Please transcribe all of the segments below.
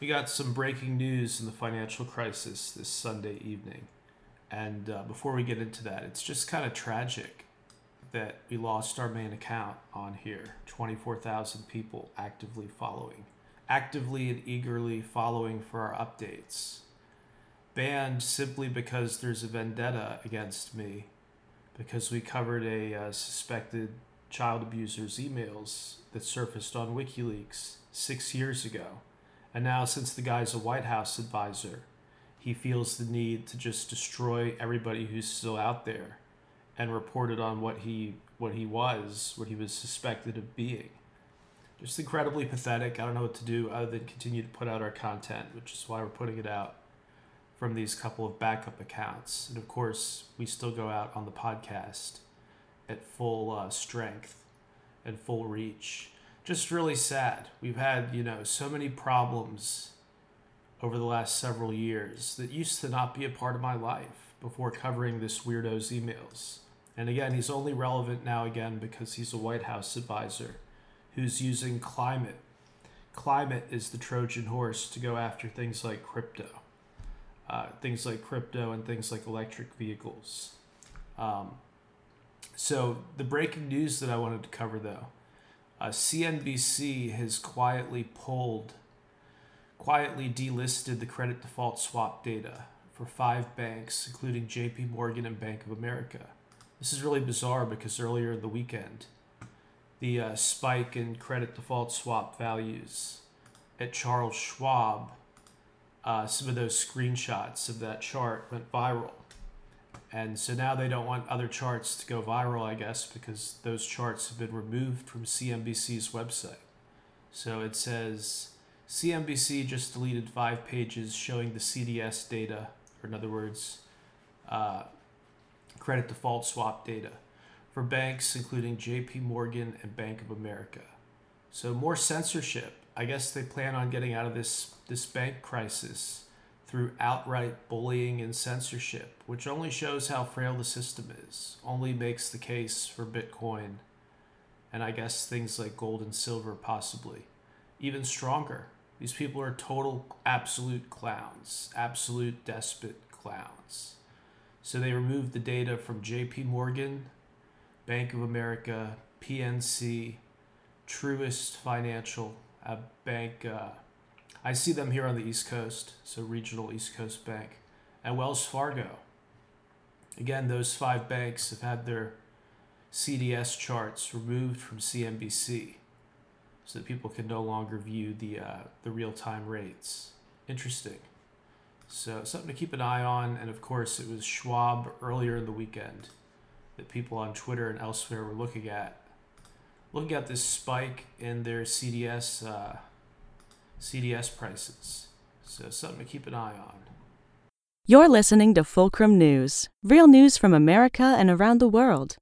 We got some breaking news in the financial crisis this Sunday evening. And uh, before we get into that, it's just kind of tragic that we lost our main account on here 24,000 people actively following, actively and eagerly following for our updates. Banned simply because there's a vendetta against me because we covered a uh, suspected child abuser's emails that surfaced on WikiLeaks six years ago. And now, since the guy's a White House advisor, he feels the need to just destroy everybody who's still out there and reported on what he what he was, what he was suspected of being. Just incredibly pathetic. I don't know what to do other than continue to put out our content, which is why we're putting it out from these couple of backup accounts. And of course, we still go out on the podcast at full uh, strength and full reach. Just really sad. We've had, you know, so many problems over the last several years that used to not be a part of my life before covering this weirdo's emails. And again, he's only relevant now again because he's a White House advisor who's using climate. Climate is the Trojan horse to go after things like crypto, uh, things like crypto and things like electric vehicles. Um, so, the breaking news that I wanted to cover though uh, CNBC has quietly pulled, quietly delisted the credit default swap data for five banks, including JP Morgan and Bank of America. This is really bizarre because earlier in the weekend, the uh, spike in credit default swap values at Charles Schwab, uh, some of those screenshots of that chart went viral. And so now they don't want other charts to go viral, I guess, because those charts have been removed from CNBC's website. So it says CNBC just deleted five pages showing the CDS data, or in other words, uh, credit default swap data for banks including JP Morgan and Bank of America. So more censorship. I guess they plan on getting out of this this bank crisis through outright bullying and censorship, which only shows how frail the system is, only makes the case for Bitcoin and I guess things like gold and silver possibly even stronger. These people are total absolute clowns, absolute despot clowns. So they removed the data from JP Morgan, Bank of America, PNC, Truist Financial, a bank. Uh, I see them here on the East Coast, so regional East Coast bank, and Wells Fargo. Again, those five banks have had their CDS charts removed from CNBC so that people can no longer view the, uh, the real time rates. Interesting. So something to keep an eye on. And of course, it was Schwab earlier in the weekend that people on Twitter and elsewhere were looking at, looking at this spike in their CDS uh, CDS prices. So something to keep an eye on. You're listening to Fulcrum News, real news from America and around the world.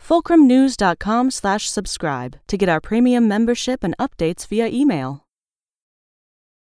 Fulcrumnews.com slash subscribe to get our premium membership and updates via email.